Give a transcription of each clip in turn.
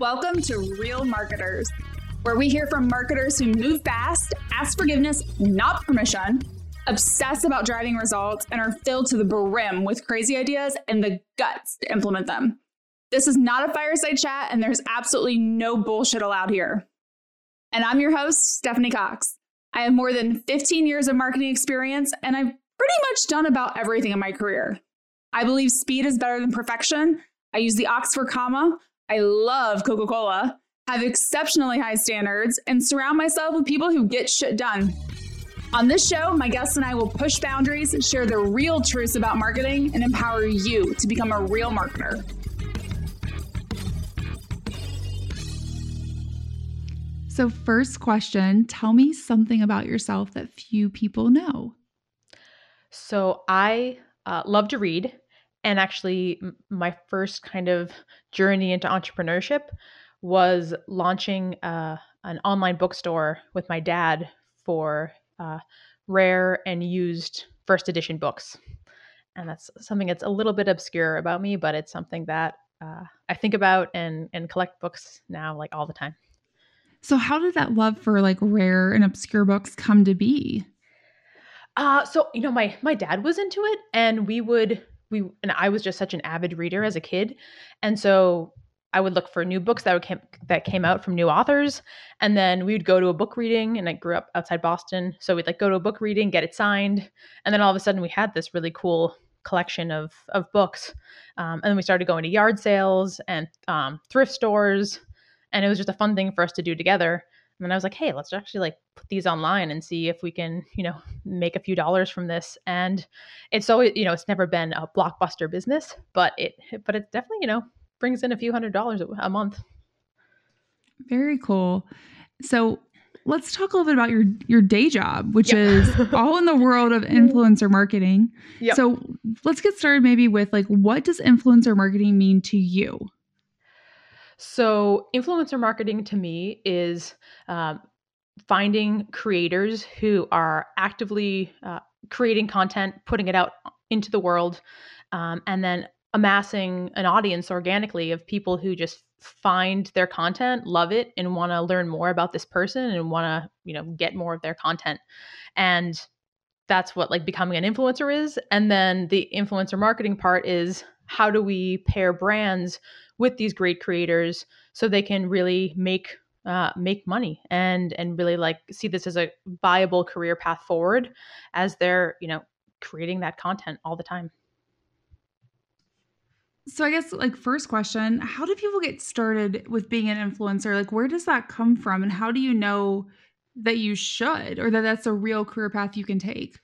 Welcome to Real Marketers, where we hear from marketers who move fast, ask forgiveness, not permission, obsess about driving results, and are filled to the brim with crazy ideas and the guts to implement them. This is not a fireside chat, and there's absolutely no bullshit allowed here. And I'm your host, Stephanie Cox. I have more than 15 years of marketing experience, and I've pretty much done about everything in my career. I believe speed is better than perfection. I use the Oxford comma. I love Coca Cola, have exceptionally high standards, and surround myself with people who get shit done. On this show, my guests and I will push boundaries, share the real truths about marketing, and empower you to become a real marketer. So, first question tell me something about yourself that few people know. So, I uh, love to read. And actually, my first kind of journey into entrepreneurship was launching uh, an online bookstore with my dad for uh, rare and used first edition books. And that's something that's a little bit obscure about me, but it's something that uh, I think about and, and collect books now like all the time. So, how did that love for like rare and obscure books come to be? Uh, so you know, my my dad was into it, and we would we and I was just such an avid reader as a kid, and so I would look for new books that came, that came out from new authors, and then we would go to a book reading. And I grew up outside Boston, so we'd like go to a book reading, get it signed, and then all of a sudden we had this really cool collection of of books, um, and then we started going to yard sales and um, thrift stores and it was just a fun thing for us to do together and then i was like hey let's actually like put these online and see if we can you know make a few dollars from this. And it's always you know it's never been a blockbuster business but it but it definitely you know brings in a few hundred dollars a month. Very cool. So let's talk a little bit about your your day job which yep. is all in the world of influencer marketing. Yep. so let's get started maybe with like what does influencer marketing mean to you so, influencer marketing to me is um, finding creators who are actively uh, creating content, putting it out into the world, um, and then amassing an audience organically of people who just find their content, love it, and want to learn more about this person and want to, you know, get more of their content. And that's what like becoming an influencer is. And then the influencer marketing part is how do we pair brands with these great creators so they can really make uh, make money and and really like see this as a viable career path forward as they're you know creating that content all the time. So i guess like first question how do people get started with being an influencer? Like where does that come from and how do you know that you should or that that's a real career path you can take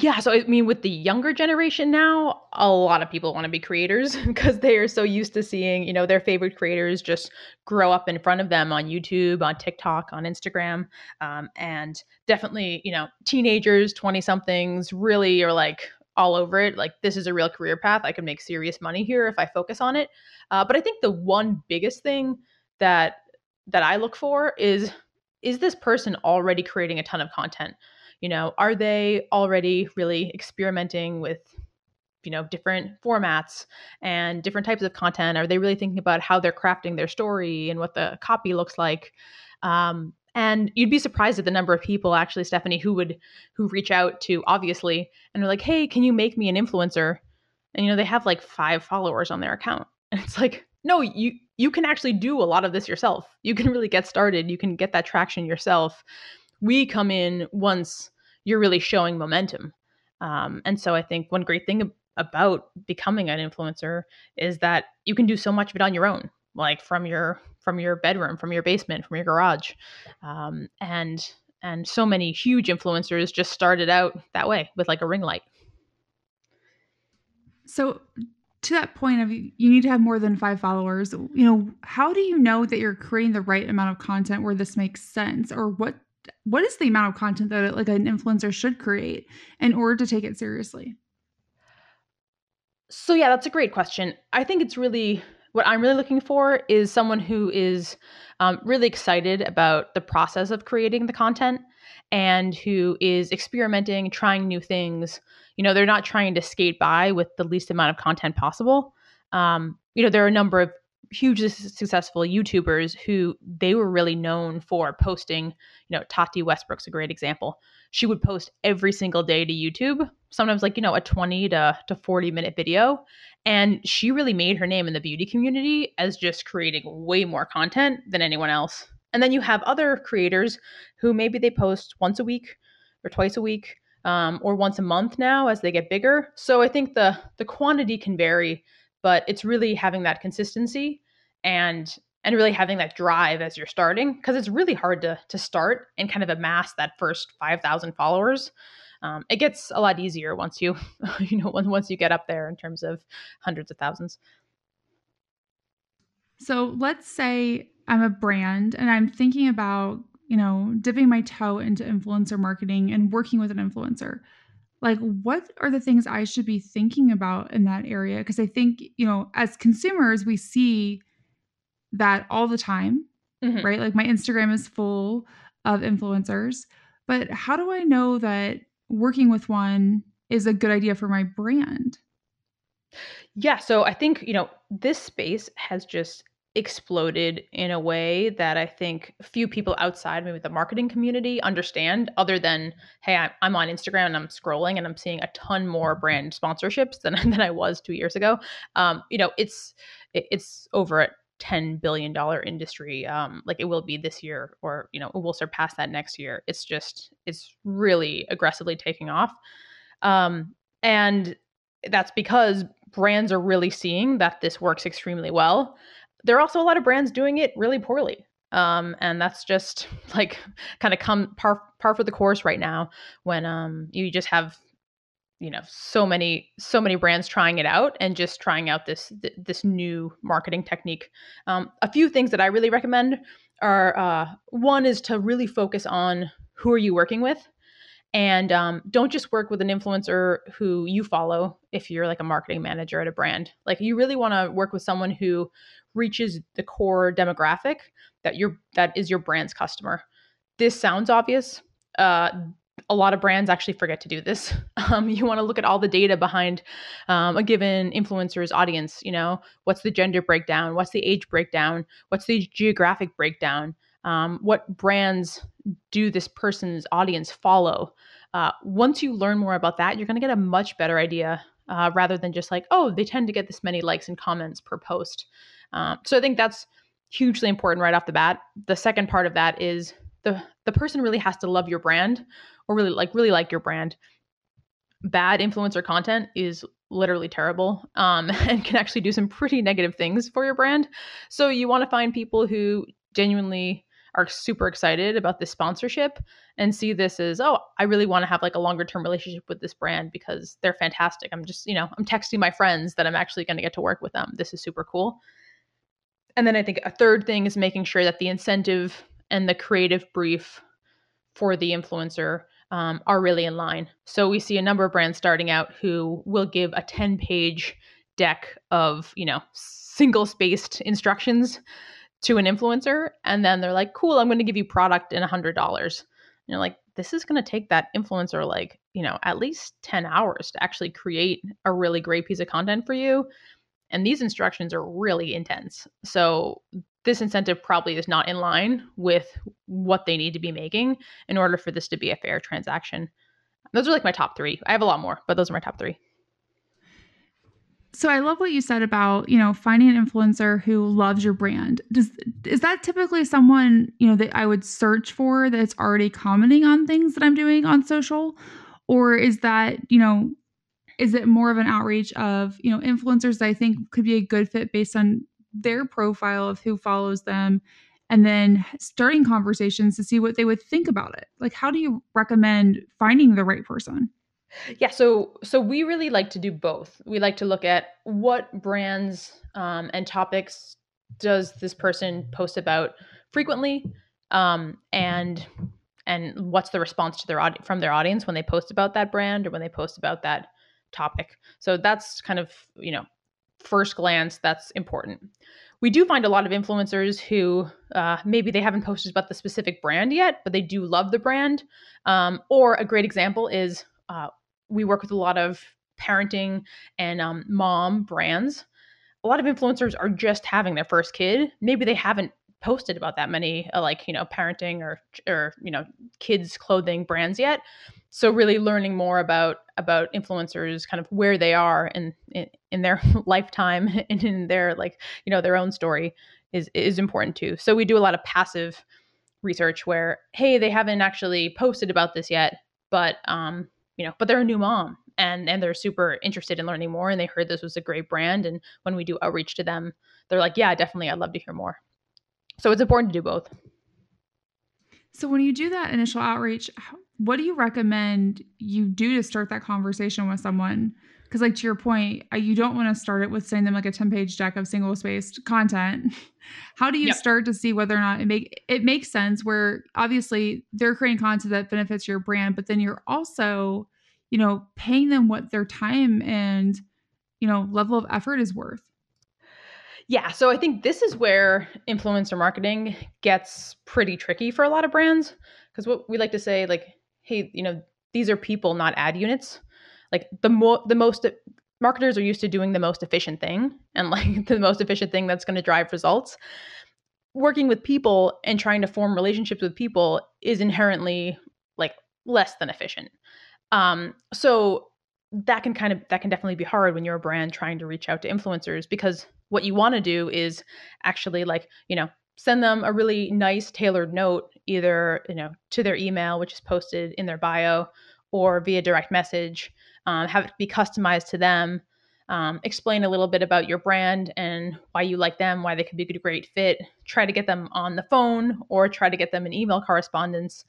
yeah, so I mean, with the younger generation now, a lot of people want to be creators because they are so used to seeing, you know, their favorite creators just grow up in front of them on YouTube, on TikTok, on Instagram, um, and definitely, you know, teenagers, twenty somethings, really are like all over it. Like, this is a real career path. I can make serious money here if I focus on it. Uh, but I think the one biggest thing that that I look for is is this person already creating a ton of content? You know are they already really experimenting with you know different formats and different types of content? Are they really thinking about how they're crafting their story and what the copy looks like? Um, and you'd be surprised at the number of people actually stephanie who would who reach out to obviously and they're like hey can you make me an influencer? And you know they have like five followers on their account. And it's like no you you can actually do a lot of this yourself. You can really get started. You can get that traction yourself we come in once you're really showing momentum. Um, and so I think one great thing about becoming an influencer is that you can do so much of it on your own, like from your from your bedroom, from your basement, from your garage, um, and and so many huge influencers just started out that way with like a ring light. So to that point of you need to have more than five followers you know how do you know that you're creating the right amount of content where this makes sense or what what is the amount of content that like an influencer should create in order to take it seriously? So yeah, that's a great question. I think it's really what I'm really looking for is someone who is um, really excited about the process of creating the content and who is experimenting, trying new things. You know, they're not trying to skate by with the least amount of content possible. Um, you know, there are a number of hugely successful YouTubers who they were really known for posting. You know, Tati Westbrook's a great example. She would post every single day to YouTube, sometimes like, you know, a 20 to, to 40 minute video. And she really made her name in the beauty community as just creating way more content than anyone else. And then you have other creators who maybe they post once a week or twice a week um, or once a month now as they get bigger. So I think the the quantity can vary, but it's really having that consistency and and really having that drive as you're starting because it's really hard to to start and kind of amass that first 5000 followers. Um, it gets a lot easier once you you know once you get up there in terms of hundreds of thousands. So let's say i'm a brand and i'm thinking about you know dipping my toe into influencer marketing and working with an influencer like what are the things i should be thinking about in that area because i think you know as consumers we see that all the time, mm-hmm. right? Like my Instagram is full of influencers, but how do I know that working with one is a good idea for my brand? Yeah, so I think, you know, this space has just exploded in a way that I think few people outside maybe the marketing community understand other than hey I'm on Instagram and I'm scrolling and I'm seeing a ton more brand sponsorships than than I was 2 years ago. Um, you know it's it's over at 10 billion dollar industry um like it will be this year or you know it will surpass that next year. It's just it's really aggressively taking off. Um and that's because brands are really seeing that this works extremely well there are also a lot of brands doing it really poorly. Um and that's just like kind of come par par for the course right now when um you just have you know so many so many brands trying it out and just trying out this this new marketing technique. Um, a few things that i really recommend are uh, one is to really focus on who are you working with and um, don't just work with an influencer who you follow if you're like a marketing manager at a brand like you really want to work with someone who reaches the core demographic that your that is your brand's customer this sounds obvious uh, a lot of brands actually forget to do this. Um, you want to look at all the data behind um, a given influencer's audience. You know, what's the gender breakdown? What's the age breakdown? What's the geographic breakdown? Um, what brands do this person's audience follow? Uh, once you learn more about that, you're going to get a much better idea uh, rather than just like, oh, they tend to get this many likes and comments per post. Um, so I think that's hugely important right off the bat. The second part of that is the the person really has to love your brand or really like really like your brand bad influencer content is literally terrible um, and can actually do some pretty negative things for your brand so you want to find people who genuinely are super excited about this sponsorship and see this as oh i really want to have like a longer term relationship with this brand because they're fantastic. I'm just you know i'm texting my friends that i'm actually going to get to work with them this is super cool. And then i think a third thing is making sure that the incentive and the creative brief for the influencer um, are really in line. So we see a number of brands starting out who will give a 10 page deck of, you know, single spaced instructions to an influencer. And then they're like, cool, I'm going to give you product in a $100. And you're like, this is going to take that influencer like, you know, at least 10 hours to actually create a really great piece of content for you. And these instructions are really intense. So this incentive probably is not in line with what they need to be making in order for this to be a fair transaction. Those are like my top three. I have a lot more, but those are my top three. So I love what you said about, you know, finding an influencer who loves your brand. Does is that typically someone, you know, that I would search for that's already commenting on things that I'm doing on social? Or is that, you know, is it more of an outreach of, you know, influencers that I think could be a good fit based on their profile of who follows them and then starting conversations to see what they would think about it. Like how do you recommend finding the right person? Yeah, so so we really like to do both. We like to look at what brands um, and topics does this person post about frequently, um, and and what's the response to their from their audience when they post about that brand or when they post about that topic. So that's kind of you know first glance, that's important. We do find a lot of influencers who uh, maybe they haven't posted about the specific brand yet, but they do love the brand. Um, or a great example is uh, we work with a lot of parenting and um, mom brands. a lot of influencers are just having their first kid. Maybe they haven't posted about that many uh, like you know parenting or or you know kids clothing brands yet so really learning more about about influencers kind of where they are in in, in their lifetime and in their like you know their own story is is important too so we do a lot of passive research where hey they haven't actually posted about this yet but um you know but they're a new mom and and they're super interested in learning more and they heard this was a great brand and when we do outreach to them they're like yeah definitely i'd love to hear more so it's important to do both. So when you do that initial outreach, what do you recommend you do to start that conversation with someone? Because, like to your point, you don't want to start it with sending them like a ten page deck of single spaced content. How do you yep. start to see whether or not it make it makes sense? Where obviously they're creating content that benefits your brand, but then you're also, you know, paying them what their time and you know level of effort is worth. Yeah, so I think this is where influencer marketing gets pretty tricky for a lot of brands because what we like to say like hey, you know, these are people not ad units. Like the more the most marketers are used to doing the most efficient thing and like the most efficient thing that's going to drive results. Working with people and trying to form relationships with people is inherently like less than efficient. Um, so that can kind of that can definitely be hard when you're a brand trying to reach out to influencers because what you want to do is actually like you know send them a really nice tailored note either you know to their email which is posted in their bio or via direct message um, have it be customized to them um, explain a little bit about your brand and why you like them why they could be a great fit try to get them on the phone or try to get them an email correspondence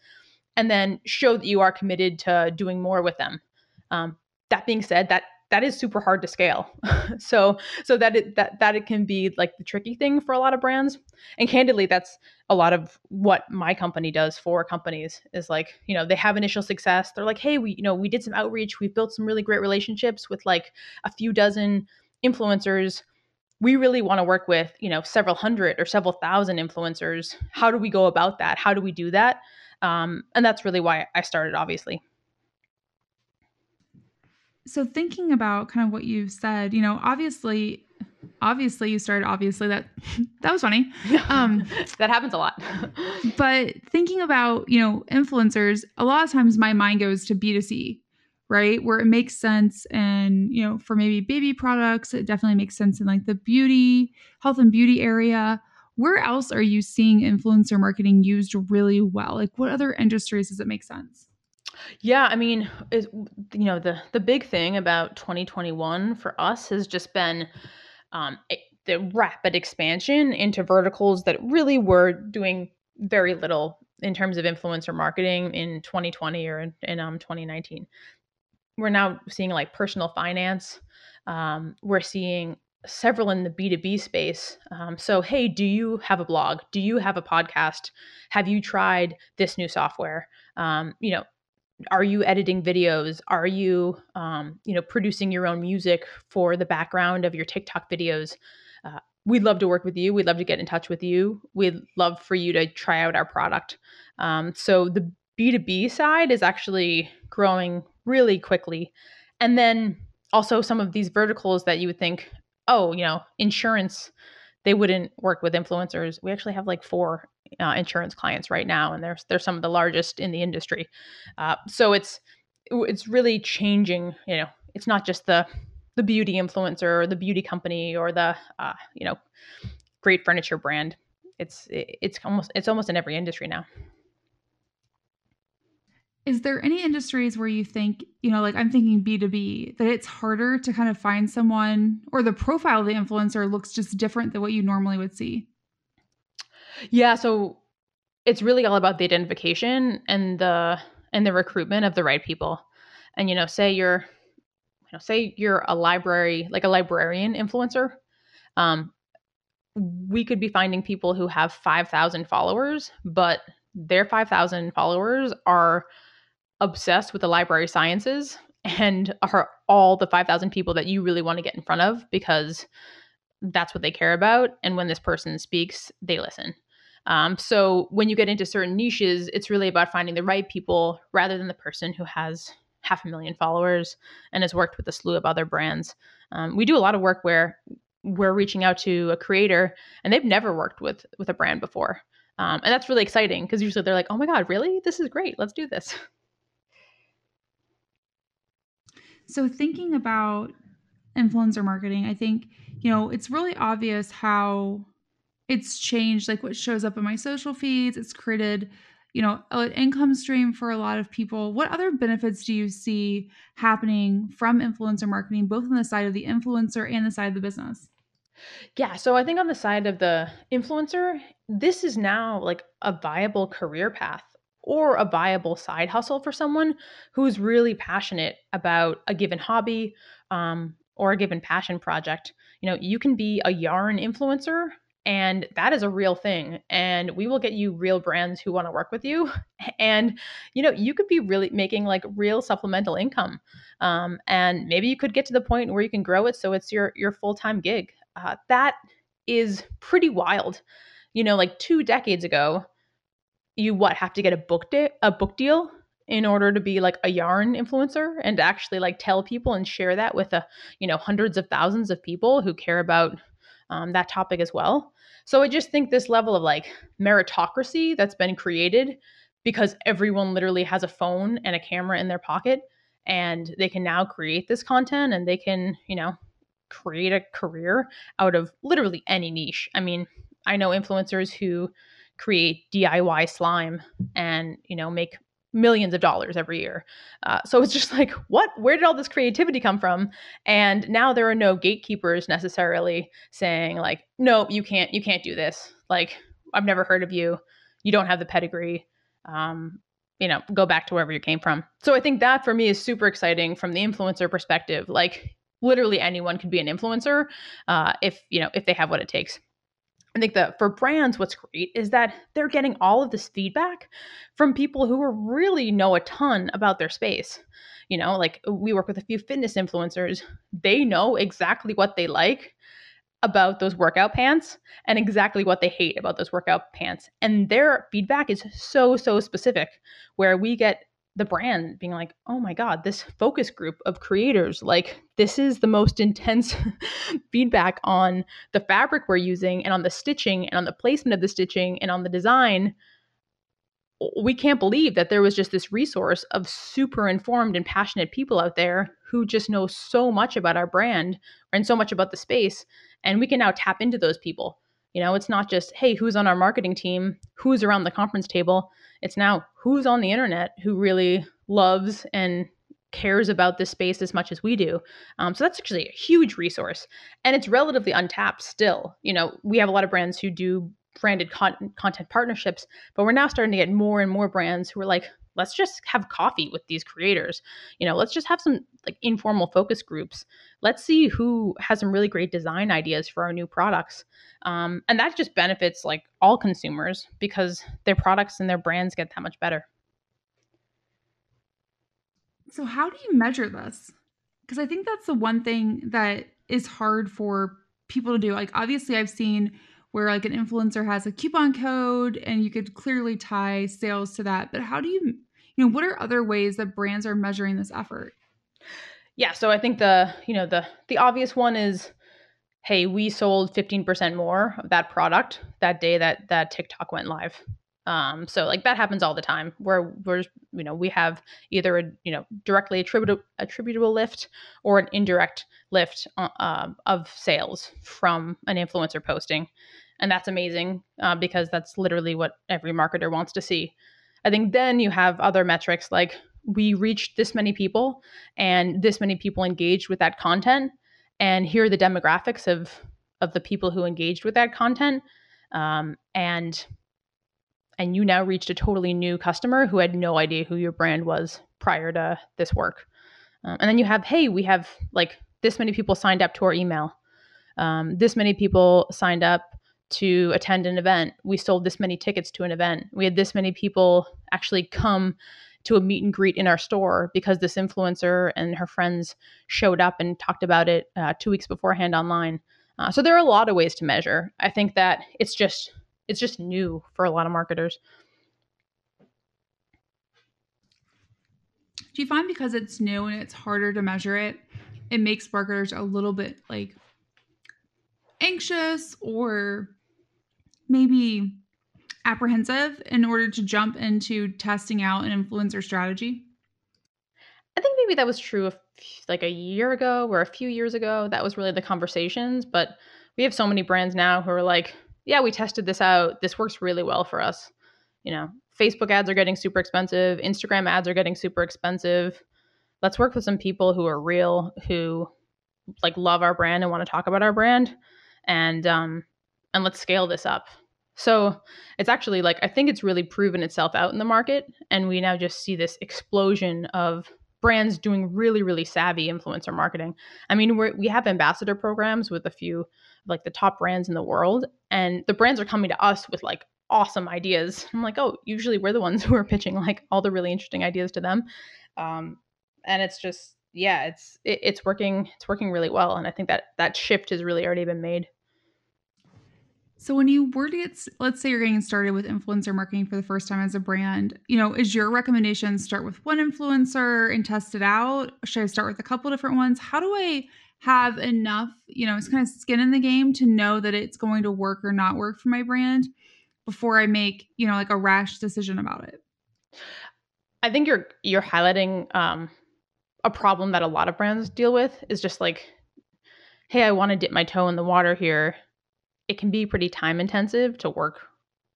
and then show that you are committed to doing more with them. Um, that being said that that is super hard to scale. so so that it that that it can be like the tricky thing for a lot of brands. And candidly, that's a lot of what my company does for companies is like, you know, they have initial success. They're like, hey, we, you know, we did some outreach, we've built some really great relationships with like a few dozen influencers. We really want to work with, you know, several hundred or several thousand influencers. How do we go about that? How do we do that? Um, and that's really why I started, obviously so thinking about kind of what you've said, you know, obviously obviously you started obviously that that was funny. Um that happens a lot. but thinking about you know influencers a lot of times my mind goes to b2c right? Where it makes sense and you know for maybe baby products it definitely makes sense in like the beauty health and beauty area. Where else are you seeing influencer marketing used really well? Like what other industries does it make sense yeah, I mean, is you know the the big thing about 2021 for us has just been um, the rapid expansion into verticals that really were doing very little in terms of influencer marketing in 2020 or in, in um, 2019. We're now seeing like personal finance. Um, we're seeing several in the B2B space. Um, so, hey, do you have a blog? Do you have a podcast? Have you tried this new software? Um, you know, are you editing videos? Are you um, you know producing your own music for the background of your tiktok videos? Uh, we'd love to work with you. We'd love to get in touch with you. We'd love for you to try out our product. Um, so the b2b side is actually growing really quickly. And then also some of these verticals that you would think oh you know insurance they wouldn't work with influencers. We actually have like four uh, insurance clients right now, and they're they're some of the largest in the industry. Uh, so it's it's really changing. You know, it's not just the the beauty influencer or the beauty company or the uh, you know great furniture brand. It's it's almost it's almost in every industry now. Is there any industries where you think, you know, like I'm thinking B2B, that it's harder to kind of find someone or the profile of the influencer looks just different than what you normally would see? Yeah, so it's really all about the identification and the and the recruitment of the right people. And you know, say you're you know, say you're a library, like a librarian influencer. Um, we could be finding people who have 5,000 followers, but their 5,000 followers are obsessed with the library sciences and are all the 5,000 people that you really want to get in front of because that's what they care about. And when this person speaks, they listen. Um, so when you get into certain niches, it's really about finding the right people rather than the person who has half a million followers and has worked with a slew of other brands. Um, we do a lot of work where we're reaching out to a creator and they've never worked with with a brand before. Um, and that's really exciting because usually they're like oh my god really? This is great. Let's do this. So thinking about influencer marketing i think you know it's really obvious how it's changed like what shows up in my social feeds it's created you know an income stream for a lot of people. What other benefits do you see happening from influencer marketing both on the side of the influencer and the side of the business? Yeah so i think on the side of the influencer this is now like a viable career path or a viable side hustle for someone who's really passionate about a given hobby um, or a given passion project. You know you can be a yarn influencer and that is a real thing and we will get you real brands who want to work with you and you know you could be really making like real supplemental income um, and maybe you could get to the point where you can grow it so it's your your full-time gig uh, that is pretty wild you know like two decades ago you what have to get a book de- a book deal in order to be like a yarn influencer and actually like tell people and share that with a you know hundreds of thousands of people who care about um, that topic as well. So I just think this level of like meritocracy that's been created because everyone literally has a phone and a camera in their pocket and they can now create this content and they can, you know, create a career out of literally any niche. I mean, I know influencers who create DIY slime and, you know, make millions of dollars every year. Uh, so it's just like, what? Where did all this creativity come from? And now there are no gatekeepers necessarily saying like, no, you can't, you can't do this. Like, I've never heard of you. You don't have the pedigree. Um, you know, go back to wherever you came from. So I think that for me is super exciting from the influencer perspective. Like, literally anyone could be an influencer uh, if you know if they have what it takes. I think that for brands, what's great is that they're getting all of this feedback from people who really know a ton about their space. You know, like uh, we work with a few fitness influencers, they know exactly what they like about those workout pants and exactly what they hate about those workout pants. And their feedback is so, so specific, where we get the brand being like, oh my God, this focus group of creators, like, this is the most intense feedback on the fabric we're using and on the stitching and on the placement of the stitching and on the design. We can't believe that there was just this resource of super informed and passionate people out there who just know so much about our brand and so much about the space. And we can now tap into those people. You know, it's not just, hey, who's on our marketing team? Who's around the conference table? It's now who's on the internet who really loves and cares about this space as much as we do. Um, so that's actually a huge resource. And it's relatively untapped still. You know, we have a lot of brands who do branded con- content partnerships, but we're now starting to get more and more brands who are like, let's just have coffee with these creators. You know, let's just have some like informal focus groups. Let's see who has some really great design ideas for our new products. Um, and that just benefits like all consumers because their products and their brands get that much better. So, how do you measure this? Because I think that's the one thing that is hard for people to do. Like, obviously, I've seen where like an influencer has a coupon code and you could clearly tie sales to that. But how do you you know, what are other ways that brands are measuring this effort? Yeah, so I think the, you know, the the obvious one is hey, we sold 15% more of that product that day that that TikTok went live. Um, so like that happens all the time where we're, you know, we have either a, you know, directly attributable, attributable lift or an indirect lift uh, uh, of sales from an influencer posting. And that's amazing uh, because that's literally what every marketer wants to see. I think then you have other metrics like we reached this many people and this many people engaged with that content and here are the demographics of of the people who engaged with that content um, and and you now reached a totally new customer who had no idea who your brand was prior to this work um, and then you have hey we have like this many people signed up to our email um, this many people signed up to attend an event. We sold this many tickets to an event. We had this many people actually come to a meet and greet in our store because this influencer and her friends showed up and talked about it uh, two weeks beforehand online. Uh, so there are a lot of ways to measure. I think that it's just it's just new for a lot of marketers. Do you find because it's new and it's harder to measure it, it makes marketers a little bit like anxious or maybe apprehensive in order to jump into testing out an influencer strategy? I think maybe that was true like a year ago or a few years ago. That was really the conversations. But we have so many brands now who are like, yeah, we tested this out. This works really well for us. You know, Facebook ads are getting super expensive, Instagram ads are getting super expensive. Let's work with some people who are real, who like love our brand and want to talk about our brand and um and let's scale this up. So it's actually like I think it's really proven itself out in the market and we now just see this explosion of brands doing really really savvy influencer marketing i mean we we have ambassador programs with a few like the top brands in the world and the brands are coming to us with like awesome ideas i'm like oh usually we're the ones who are pitching like all the really interesting ideas to them um, and it's just yeah it's it, it's working it's working really well and i think that that shift has really already been made so when you were to get, let's say you're getting started with influencer marketing for the first time as a brand, you know, is your recommendation start with one influencer and test it out? Should I start with a couple different ones? How do I have enough, you know, it's kind of skin in the game to know that it's going to work or not work for my brand before I make, you know, like a rash decision about it? I think you're you're highlighting um, a problem that a lot of brands deal with is just like, hey, I want to dip my toe in the water here it can be pretty time intensive to work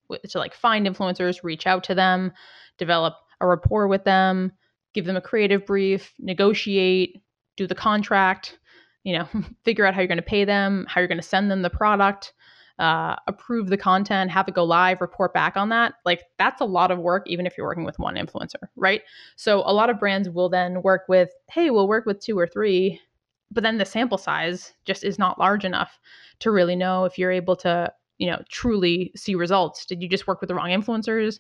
with, to like find influencers, reach out to them, develop a rapport with them, give them a creative brief, negotiate, do the contract, you know, figure out how you're going to pay them, how you're going to send them the product, uh, approve the content, have it go live, report back on that. Like that's a lot of work, even if you're working with one influencer, right? So a lot of brands will then work with, hey, we'll work with two or three, but then the sample size just is not large enough to really know if you're able to, you know, truly see results. Did you just work with the wrong influencers?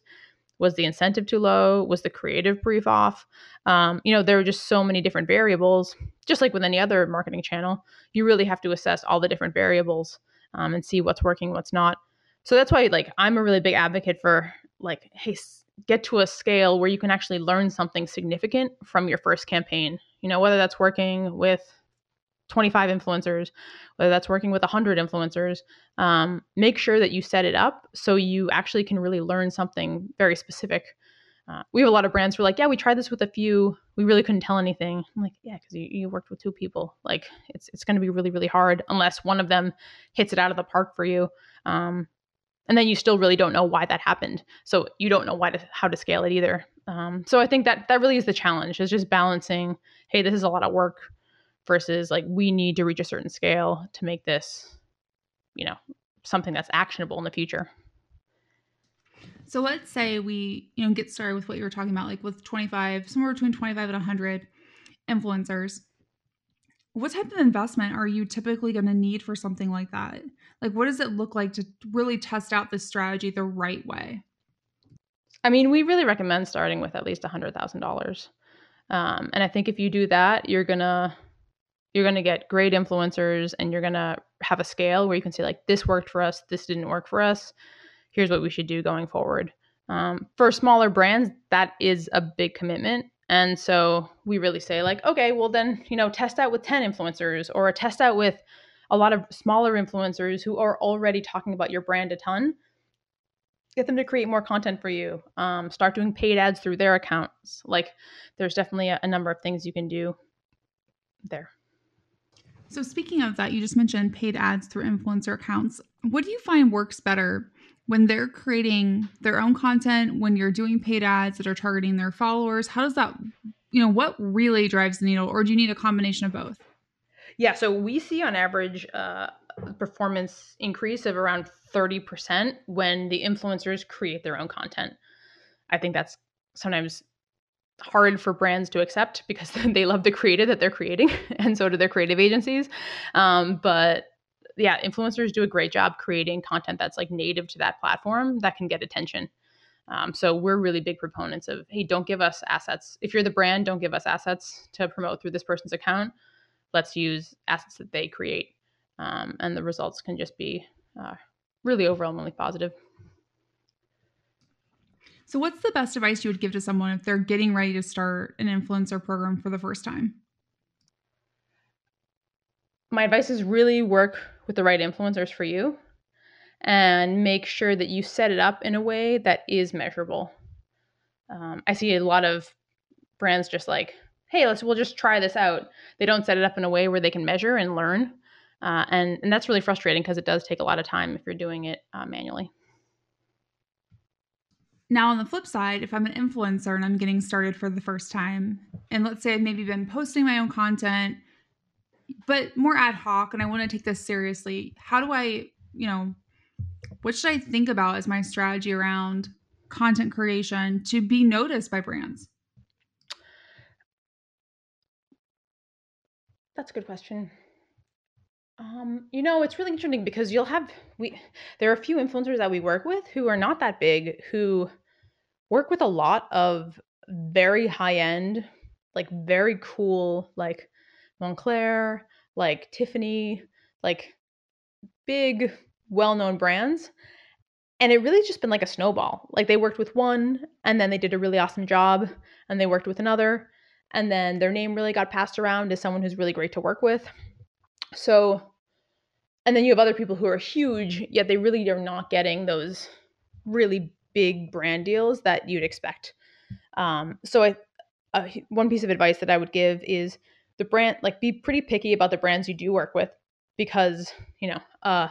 Was the incentive too low? Was the creative brief off? Um, you know, there are just so many different variables. Just like with any other marketing channel, you really have to assess all the different variables um, and see what's working, what's not. So that's why, like, I'm a really big advocate for like, hey, get to a scale where you can actually learn something significant from your first campaign. You know, whether that's working with 25 influencers, whether that's working with 100 influencers, um, make sure that you set it up so you actually can really learn something very specific. Uh, we have a lot of brands who are like, yeah, we tried this with a few. We really couldn't tell anything. I'm like, yeah, because you, you worked with two people. Like, it's it's going to be really really hard unless one of them hits it out of the park for you. Um, and then you still really don't know why that happened. So you don't know why to, how to scale it either. Um, so I think that that really is the challenge is just balancing. Hey, this is a lot of work versus like we need to reach a certain scale to make this you know something that's actionable in the future. So let's say we you know get started with what you were talking about like with 25 somewhere between 25 and 100 influencers. What type of investment are you typically going to need for something like that? Like what does it look like to really test out this strategy the right way? I mean we really recommend starting with at least $100000 um, and i think if you do that you're gonna you're going to get great influencers and you're going to have a scale where you can say like this worked for us this didn't work for us. Here's what we should do going forward. Um, for smaller brands that is a big commitment. And so we really say like okay well then you know test out with 10 influencers or test out with a lot of smaller influencers who are already talking about your brand a ton. Get them to create more content for you. Um, start doing paid ads through their accounts. Like there's definitely a, a number of things you can do there so, speaking of that, you just mentioned paid ads through influencer accounts. What do you find works better when they're creating their own content, when you're doing paid ads that are targeting their followers? How does that, you know, what really drives the needle, or do you need a combination of both? Yeah, so we see on average uh, performance increase of around 30% when the influencers create their own content. I think that's sometimes hard for brands to accept because they love the creative that they're creating and so do their creative agencies. Um, but yeah influencers do a great job creating content that's like native to that platform that can get attention. Um, so we're really big proponents of hey don't give us assets. If you're the brand don't give us assets to promote through this person's account. Let's use assets that they create. Um, and the results can just be uh, really overwhelmingly positive so, what's the best advice you would give to someone if they're getting ready to start an influencer program for the first time? my advice is really work with the right influencers for you and make sure that you set it up in a way that is measurable. Um, I see a lot of brands just like, hey, let's we'll just try this out. They don't set it up in a way where they can measure and learn, uh, and and that's really frustrating because it does take a lot of time if you're doing it uh, manually. Now, on the flip side, if I'm an influencer and I'm getting started for the first time, and let's say I've maybe been posting my own content, but more ad hoc, and I want to take this seriously, how do I, you know, what should I think about as my strategy around content creation to be noticed by brands? That's a good question. Um, you know, it's really interesting because you'll have we there are a few influencers that we work with who are not that big who work with a lot of very high end, like very cool, like Moncler, like Tiffany, like big, well known brands. And it really just been like a snowball. Like they worked with one and then they did a really awesome job and they worked with another. And then their name really got passed around as someone who's really great to work with. So, and then you have other people who are huge, yet they really are not getting those really big brand deals that you'd expect. Um, so I, uh, one piece of advice that I would give is the brand, like be pretty picky about the brands you do work with because, you know, uh,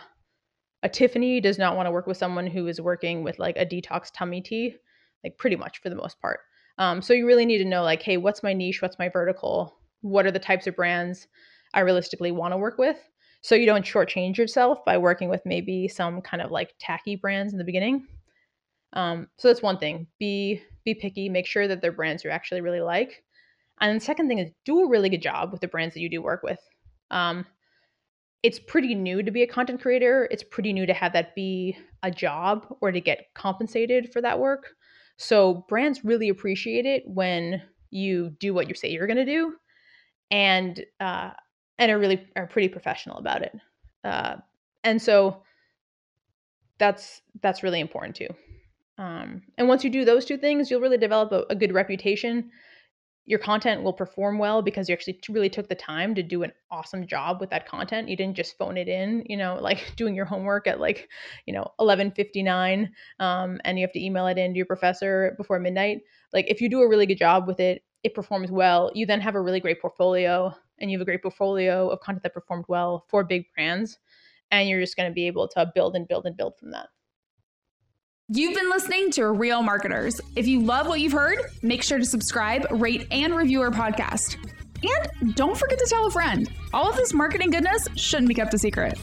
a Tiffany does not want to work with someone who is working with like a detox tummy tea, like pretty much for the most part. Um, so you really need to know like, hey, what's my niche? What's my vertical? What are the types of brands I realistically want to work with? So you don't shortchange yourself by working with maybe some kind of like tacky brands in the beginning. Um, so that's one thing. Be be picky. Make sure that they're brands you actually really like. And the second thing is do a really good job with the brands that you do work with. Um, it's pretty new to be a content creator. It's pretty new to have that be a job or to get compensated for that work. So brands really appreciate it when you do what you say you're going to do, and uh, and are really are pretty professional about it. Uh, and so that's that's really important too. Um, and once you do those two things, you'll really develop a, a good reputation. Your content will perform well because you actually really took the time to do an awesome job with that content. You didn't just phone it in, you know, like doing your homework at like, you know, 11:59, um, and you have to email it in to your professor before midnight. Like, if you do a really good job with it, it performs well. You then have a really great portfolio, and you have a great portfolio of content that performed well for big brands, and you're just going to be able to build and build and build from that. You've been listening to Real Marketers. If you love what you've heard, make sure to subscribe, rate, and review our podcast. And don't forget to tell a friend. All of this marketing goodness shouldn't be kept a secret.